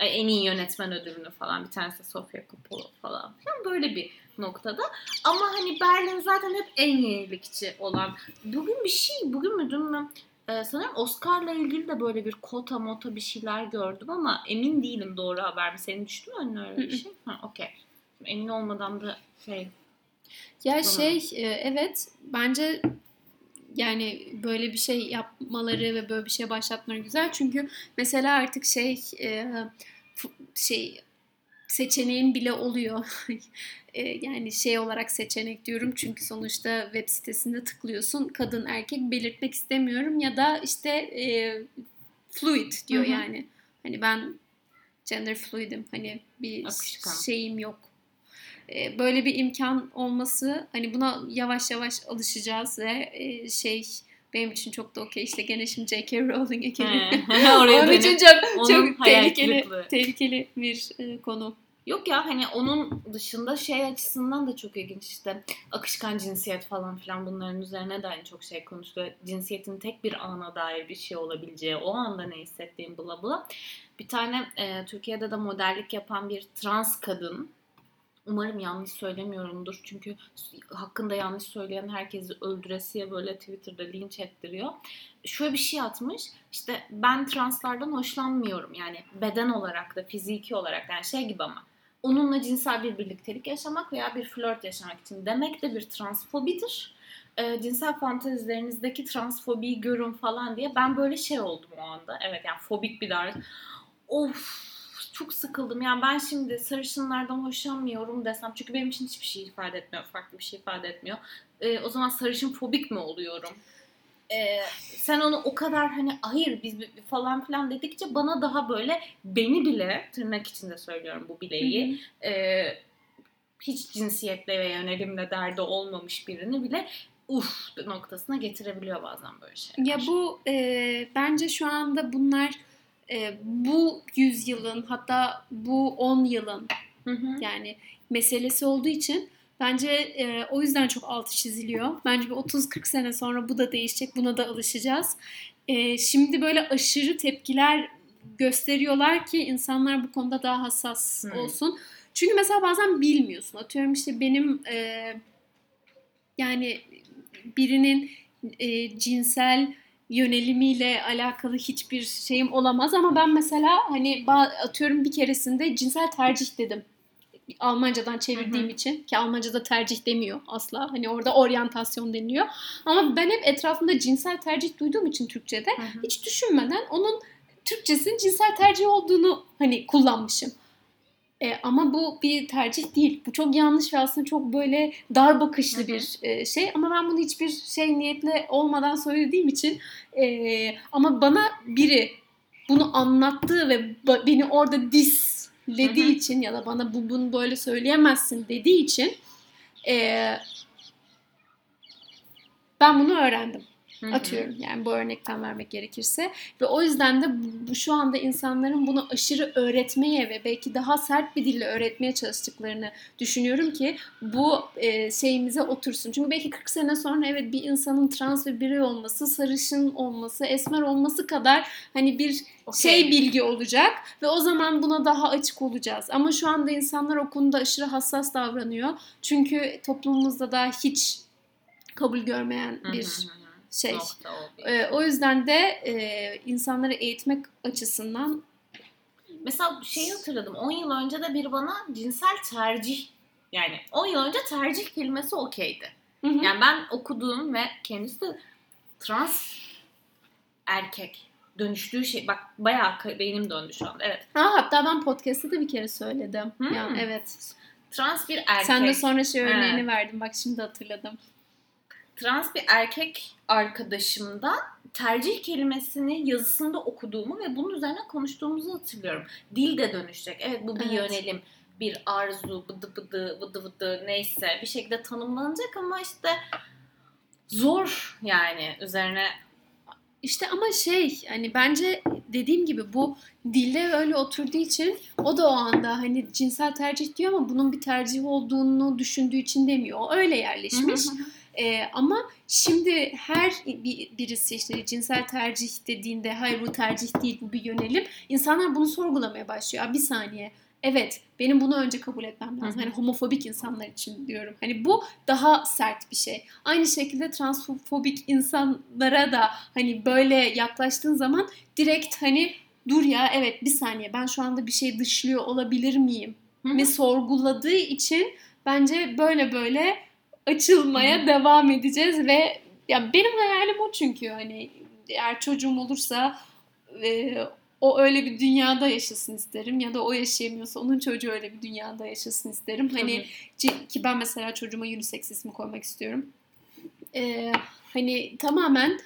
e, en iyi yönetmen ödülünü falan. Bir tanesi Sofia Coppola falan filan böyle bir noktada. Ama hani Berlin zaten hep en yenilikçi olan. Bugün bir şey, bugün mü dün mü? Ee, sanırım Oscar'la ilgili de böyle bir kota mota bir şeyler gördüm ama emin değilim doğru haber mi? Senin düştü mü önüne öyle bir şey? Ha okey. Emin olmadan da şey Ya Tamam. şey e, evet bence yani böyle bir şey yapmaları ve böyle bir şey başlatmaları güzel çünkü mesela artık şey e, şey seçeneğin bile oluyor. E, yani şey olarak seçenek diyorum çünkü sonuçta web sitesinde tıklıyorsun kadın erkek belirtmek istemiyorum ya da işte e, fluid diyor Hı hı. yani. Hani ben gender fluidim. Hani bir Akışkan. şeyim yok. E, böyle bir imkan olması hani buna yavaş yavaş alışacağız ve e, şey benim için çok da okey işte gene şimdi J.K. He, oraya Onun için çok, çok tehlikeli, tehlikeli bir e, konu. Yok ya hani onun dışında şey açısından da çok ilginç işte akışkan cinsiyet falan filan bunların üzerine de hani çok şey konuştu. Cinsiyetin tek bir ana dair bir şey olabileceği, o anda ne hissettiğim bula bula. Bir tane e, Türkiye'de de modellik yapan bir trans kadın Umarım yanlış söylemiyorumdur. Çünkü hakkında yanlış söyleyen herkesi öldüresiye böyle Twitter'da linç ettiriyor. Şöyle bir şey atmış. İşte ben translardan hoşlanmıyorum. Yani beden olarak da fiziki olarak da yani şey gibi ama onunla cinsel bir birliktelik yaşamak veya bir flört yaşamak için demek de bir transfobidir. E, cinsel fantezilerinizdeki transfobiyi görün falan diye ben böyle şey oldum o anda. Evet yani fobik bir davranış. Of çok sıkıldım. Yani ben şimdi sarışınlardan hoşlanmıyorum desem çünkü benim için hiçbir şey ifade etmiyor. Farklı bir şey ifade etmiyor. E, o zaman sarışın fobik mi oluyorum? E, sen onu o kadar hani hayır biz falan filan dedikçe bana daha böyle beni bile tırnak içinde söylüyorum bu bileği e, hiç cinsiyetle ve yönelimle derdi olmamış birini bile uf noktasına getirebiliyor bazen böyle şeyler. Ya bu e, bence şu anda bunlar e, bu yüzyılın hatta bu 10 yılın Hı hı. yani meselesi olduğu için bence e, o yüzden çok altı çiziliyor. Bence bir 30-40 sene sonra bu da değişecek. Buna da alışacağız. E, şimdi böyle aşırı tepkiler gösteriyorlar ki insanlar bu konuda daha hassas Hmm. olsun. Çünkü mesela bazen bilmiyorsun. Atıyorum işte benim e, yani birinin e, cinsel yönelimiyle alakalı hiçbir şeyim olamaz ama ben mesela hani atıyorum bir keresinde cinsel tercih dedim. Almancadan çevirdiğim Hı hı. için ki Almanca'da tercih demiyor asla. Hani orada oryantasyon deniliyor. Ama ben hep etrafımda cinsel tercih duyduğum için Türkçe'de Hı hı. hiç düşünmeden onun Türkçesinin cinsel tercih olduğunu hani kullanmışım. E, ama bu bir tercih değil. Bu çok yanlış ve aslında çok böyle dar bakışlı Hı hı. bir e, şey. Ama ben bunu hiçbir şey niyetle olmadan söylediğim için e, ama bana biri bunu anlattığı ve beni orada dislediği Hı hı. için ya da bana bu bunu böyle söyleyemezsin dediği için e, ben bunu öğrendim Hı hı. atıyorum yani bu örnekten vermek gerekirse ve o yüzden de bu, şu anda insanların bunu aşırı öğretmeye ve belki daha sert bir dille öğretmeye çalıştıklarını düşünüyorum ki bu e, şeyimize otursun. Çünkü belki 40 sene sonra evet bir insanın trans ve birey olması, sarışın olması, esmer olması kadar hani bir Okey. şey bilgi olacak ve o zaman buna daha açık olacağız. Ama şu anda insanlar o konuda aşırı hassas davranıyor. Çünkü toplumumuzda da hiç kabul görmeyen bir hı hı. Şey. Nokta o bir. Yüzden de e, insanları eğitmek açısından Mesela şeyi hatırladım. 10 yıl önce de biri bana cinsel tercih yani 10 yıl önce tercih kelimesi okeydi. Yani ben okuduğum ve kendisi de trans erkek dönüştüğü şey bak bayağı beynim döndü şu anda. Evet. Ha, hatta ben podcast'te de bir kere söyledim. Hmm. Ya, evet. Trans bir erkek. Sen de sonra şey örneğini Evet. verdin. Bak şimdi hatırladım. Trans bir erkek arkadaşımdan tercih kelimesini yazısında okuduğumu ve bunun üzerine konuştuğumuzu hatırlıyorum. Dil de dönüşecek. Evet bu bir Evet. yönelim, bir arzu, bıdı bıdı, vıdı vıdı neyse bir şekilde tanımlanacak ama işte zor yani üzerine İşte ama şey hani bence dediğim gibi bu dilde öyle oturduğu için o da o anda hani cinsel tercih diyor ama bunun bir tercih olduğunu düşündüğü için demiyor. O öyle yerleşmiş. Ee, ama şimdi her bir, birisi işte cinsel tercih dediğinde hayır bu tercih değil bu bir yönelim. İnsanlar bunu sorgulamaya başlıyor. Bir saniye. Evet benim bunu önce kabul etmem lazım. Hani homofobik insanlar için diyorum. Hani bu daha sert bir şey. Aynı şekilde transfobik insanlara da hani böyle yaklaştığın zaman direkt hani dur ya evet bir saniye ben şu anda bir şey dışlıyor olabilir miyim? Hı hı. Ve sorguladığı için bence böyle böyle açılmaya devam edeceğiz ve ya benim hayalim o çünkü hani eğer çocuğum olursa e, o öyle bir dünyada yaşasın isterim ya da o yaşayamıyorsa onun çocuğu öyle bir dünyada yaşasın isterim. Hani ki ben mesela çocuğuma unisex ismi koymak istiyorum. E, hani tamamen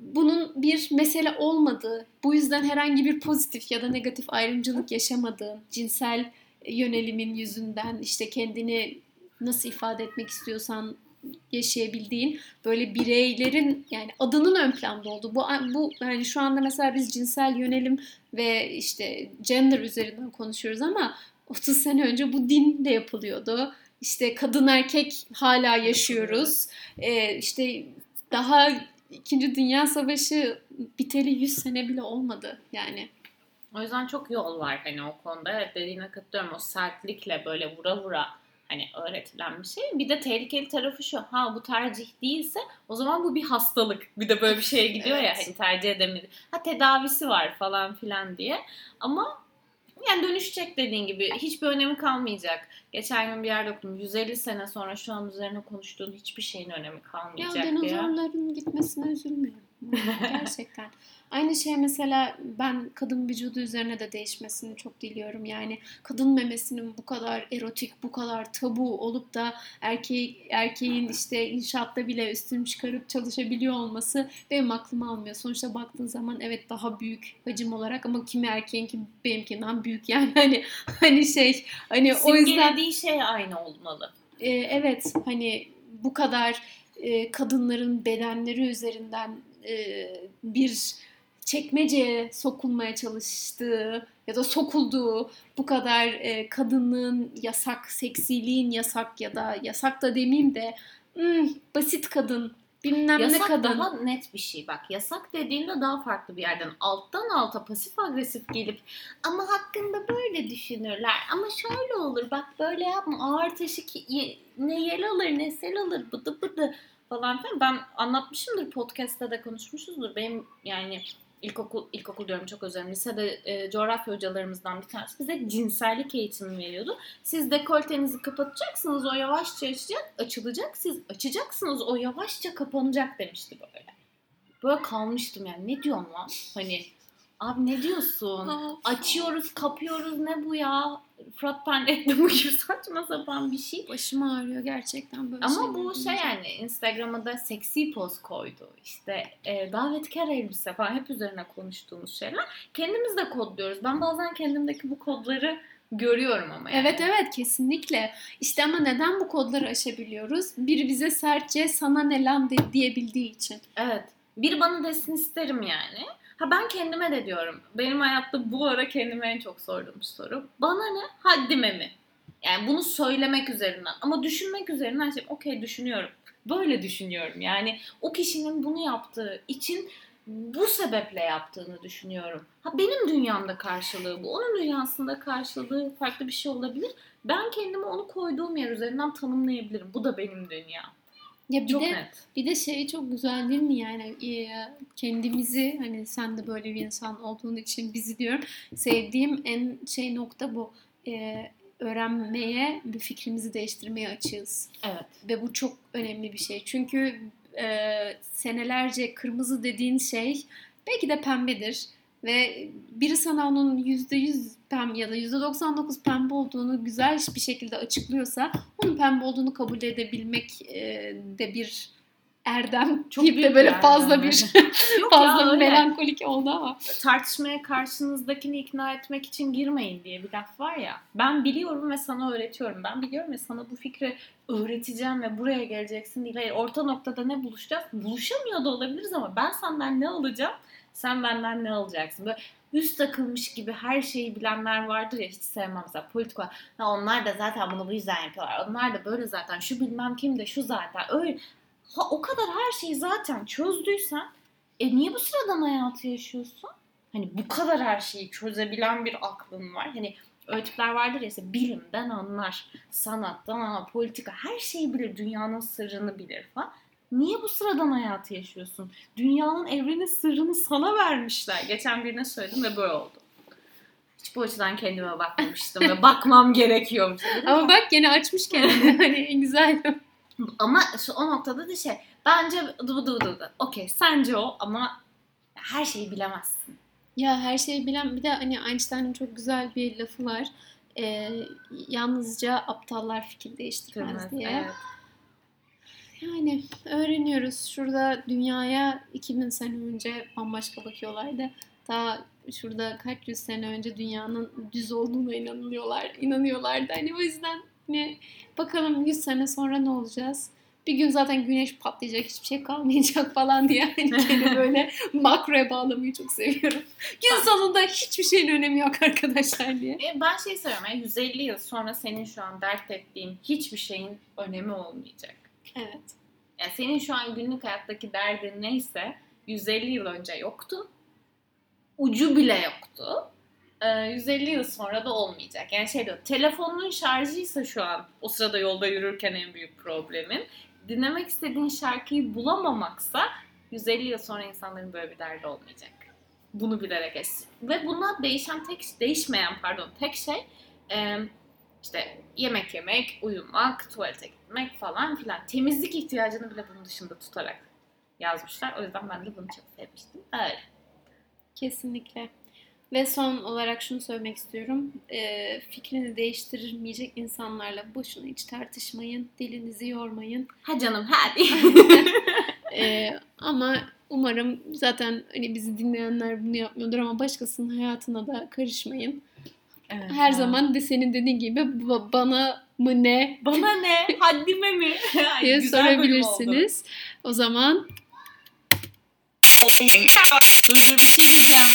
bunun bir mesele olmadığı, bu yüzden herhangi bir pozitif ya da negatif ayrımcılık yaşamadığın, cinsel yönelimin yüzünden işte kendini nasıl ifade etmek istiyorsan yaşayabildiğin böyle bireylerin yani adının ön planda olduğu. Bu bu yani şu anda mesela biz cinsel yönelim ve işte gender üzerinden konuşuyoruz ama 30 sene önce bu din de yapılıyordu. İşte kadın erkek hala yaşıyoruz. Ee, işte daha İkinci Dünya Savaşı biteli 100 sene bile olmadı yani. O yüzden çok yol var hani o konuda. Evet dediğine katılıyorum. O sertlikle böyle vura vura hani öğretilen bir şey. Bir de tehlikeli tarafı şu. Ha bu tercih değilse o zaman bu bir hastalık. Bir de böyle bir şeye gidiyor ya Evet. hani tercih edemedi. Ha tedavisi var falan filan diye. Ama yani dönüşecek dediğin gibi hiçbir önemi kalmayacak. Geçen gün bir yerde okudum. 150 sene sonra şu an üzerine konuştuğun hiçbir şeyin önemi Ya kalmayacak diye. dinozorların gitmesine üzülmüyorum. Gerçekten. Aynı şey mesela ben kadın vücudu üzerine de değişmesini çok diliyorum. Yani kadın memesinin bu kadar erotik, bu kadar tabu olup da erkek erkeğin işte inşaatta bile üstünü çıkarıp çalışabiliyor olması benim aklım almıyor. Sonuçta baktığın zaman evet daha büyük hacim olarak ama kimi erkeğinki benimkinden büyük yani hani hani şey hani o yüzden şey aynı olmalı. e, evet hani bu kadar e, kadınların bedenleri üzerinden e, bir çekmeceye sokulmaya çalıştığı ya da sokulduğu bu kadar e, kadının yasak, seksiliğin yasak ya da yasak da demeyeyim de hmm, basit kadın bilmem ne Yasak kadın. daha net bir şey bak. Yasak dediğinde daha farklı bir yerden alttan alta pasif agresif gelip ama hakkında böyle düşünürler. Ama şöyle olur bak böyle yapma ağır taşı ki ne yel alır ne sel alır bıdı bıdı falan filan. Ben anlatmışımdır podcast'ta da konuşmuşuzdur. Benim yani ilkokul, ilkokul diyorum çok dilerim. Lisede e, coğrafya hocalarımızdan bir tanesi bize cinsellik eğitimi veriyordu. Siz dekoltenizi kapatacaksınız o yavaşça açacak, açılacak. Siz açacaksınız o yavaşça kapanacak demişti böyle. Böyle kalmıştım yani ne diyorsun lan? Hani abi ne diyorsun? Açıyoruz, kapıyoruz ne bu ya? Fırat Pen reklamı gibi saçma sapan bir şey. Başım ağrıyor gerçekten böyle Ama bu şey duyunca. yani Instagram'a da seksi poz koydu. İşte e, davetkar elbise falan hep üzerine konuştuğumuz şeyler. Kendimiz de kodluyoruz. Ben bazen kendimdeki bu kodları görüyorum ama yani. Evet evet kesinlikle. İşte ama neden bu kodları aşabiliyoruz? Biri bize sertçe sana ne lan de diyebildiği için. Evet. Biri bana desin isterim yani. Ha ben kendime de diyorum. Benim hayatta bu ara kendime en çok sorduğum soru. Bana ne? Haddime mi? Yani bunu söylemek üzerinden. Ama düşünmek üzerinden şey okey düşünüyorum. Böyle düşünüyorum. Yani o kişinin bunu yaptığı için bu sebeple yaptığını düşünüyorum. Ha benim dünyamda karşılığı bu. Onun dünyasında karşılığı farklı bir şey olabilir. Ben kendime onu koyduğum yer üzerinden tanımlayabilirim. Bu da benim dünyam. Ya bir Çok de net. bir de şey çok güzel değil mi? Yani e, kendimizi hani sen de böyle bir insan olduğun için bizi diyorum sevdiğim en şey nokta bu. E, öğrenmeye ve fikrimizi değiştirmeye açığız. Evet. ve bu çok önemli bir şey. Çünkü e, senelerce kırmızı dediğin şey belki de pembedir ve biri sana onun %100 pembe ya da %99 pembe olduğunu güzel bir şekilde açıklıyorsa onun pembe olduğunu kabul edebilmek e, de bir erdem Çok gibi de böyle bir fazla erdem. bir Yok fazla ya, melankolik oldu ama. tartışmaya karşınızdakini ikna etmek için girmeyin diye bir laf var ya. Ben biliyorum ve sana öğretiyorum. Ben biliyorum ve sana bu fikri öğreteceğim ve buraya geleceksin değil. Hayır, orta noktada ne buluşacağız? Buluşamıyor da olabiliriz ama ben senden ne alacağım? Sen benden ne alacaksın? Böyle üst takılmış gibi her şeyi bilenler vardır ya hiç sevmem mesela politika. Ha, onlar da zaten bunu bu yüzden yapıyorlar. Onlar da böyle zaten. Şu bilmem kim de şu zaten. Öyle. Ha, o kadar her şeyi zaten çözdüysen e niye bu sıradan hayatı yaşıyorsun? Hani bu kadar her şeyi çözebilen bir aklın var. Hani öyle tipler vardır ya işte bilimden anlar, sanattan anlar, politika her şeyi bilir, dünyanın sırrını bilir falan. Niye bu sıradan hayatı yaşıyorsun? Dünyanın, evrenin sırrını sana vermişler. Geçen birine söyledim ve böyle oldu. Hiç bu açıdan kendime bakmamıştım ve bakmam gerekiyormuş. Ama bak gene açmış kendini hani en güzel. ama şu o noktada da şey bence dı dı dı dı. Okey sence o ama her şeyi bilemezsin. Ya her şeyi bilen bir de hani Einstein'ın çok güzel bir lafı var. Ee, yalnızca aptallar fikir değiştirmez diye. Evet. Yani öğreniyoruz. Şurada dünyaya 2000 sene önce bambaşka bakıyorlardı. Daha şurada kaç yüz sene önce dünyanın düz olduğuna inanıyorlar, inanıyorlardı. Hani o yüzden hani bakalım 100 sene sonra ne olacağız? Bir gün zaten güneş patlayacak, hiçbir şey kalmayacak falan diye hani böyle makroya bağlamayı çok seviyorum. Gün sonunda hiçbir şeyin önemi yok arkadaşlar diye. E, Ben şey söylüyorum yani 150 yıl sonra senin şu an dert ettiğin hiçbir şeyin önemi olmayacak. Evet. Yani senin şu an günlük hayattaki derdin neyse 150 yıl önce yoktu. Ucu bile yoktu. Ee, 150 yıl sonra da olmayacak. Yani şey diyor, telefonun şarjıysa şu an o sırada yolda yürürken en büyük problemin. Dinlemek istediğin şarkıyı bulamamaksa 150 yıl sonra insanların böyle bir derdi olmayacak. Bunu bilerek es. Ve buna değişen tek değişmeyen pardon tek şey e, işte yemek yemek, uyumak, tuvalete gitmek falan filan. Temizlik ihtiyacını bile bunun dışında tutarak yazmışlar. O yüzden ben de bunu çok sevmiştim. Öyle. Kesinlikle. Ve son olarak şunu söylemek istiyorum. Ee, fikrini değiştirmeyecek insanlarla boşuna hiç tartışmayın. Dilinizi yormayın. Ha canım hadi. Ee, ama umarım zaten hani bizi dinleyenler bunu yapmıyordur ama başkasının hayatına da karışmayın. Evet Her ya. zaman de senin dediğin gibi ba- bana mı ne bana ne? Haddime mi? Ay, diye güzel bölüm oldu. sorabilirsiniz. O zaman Dur dur bir şey diyeceğim.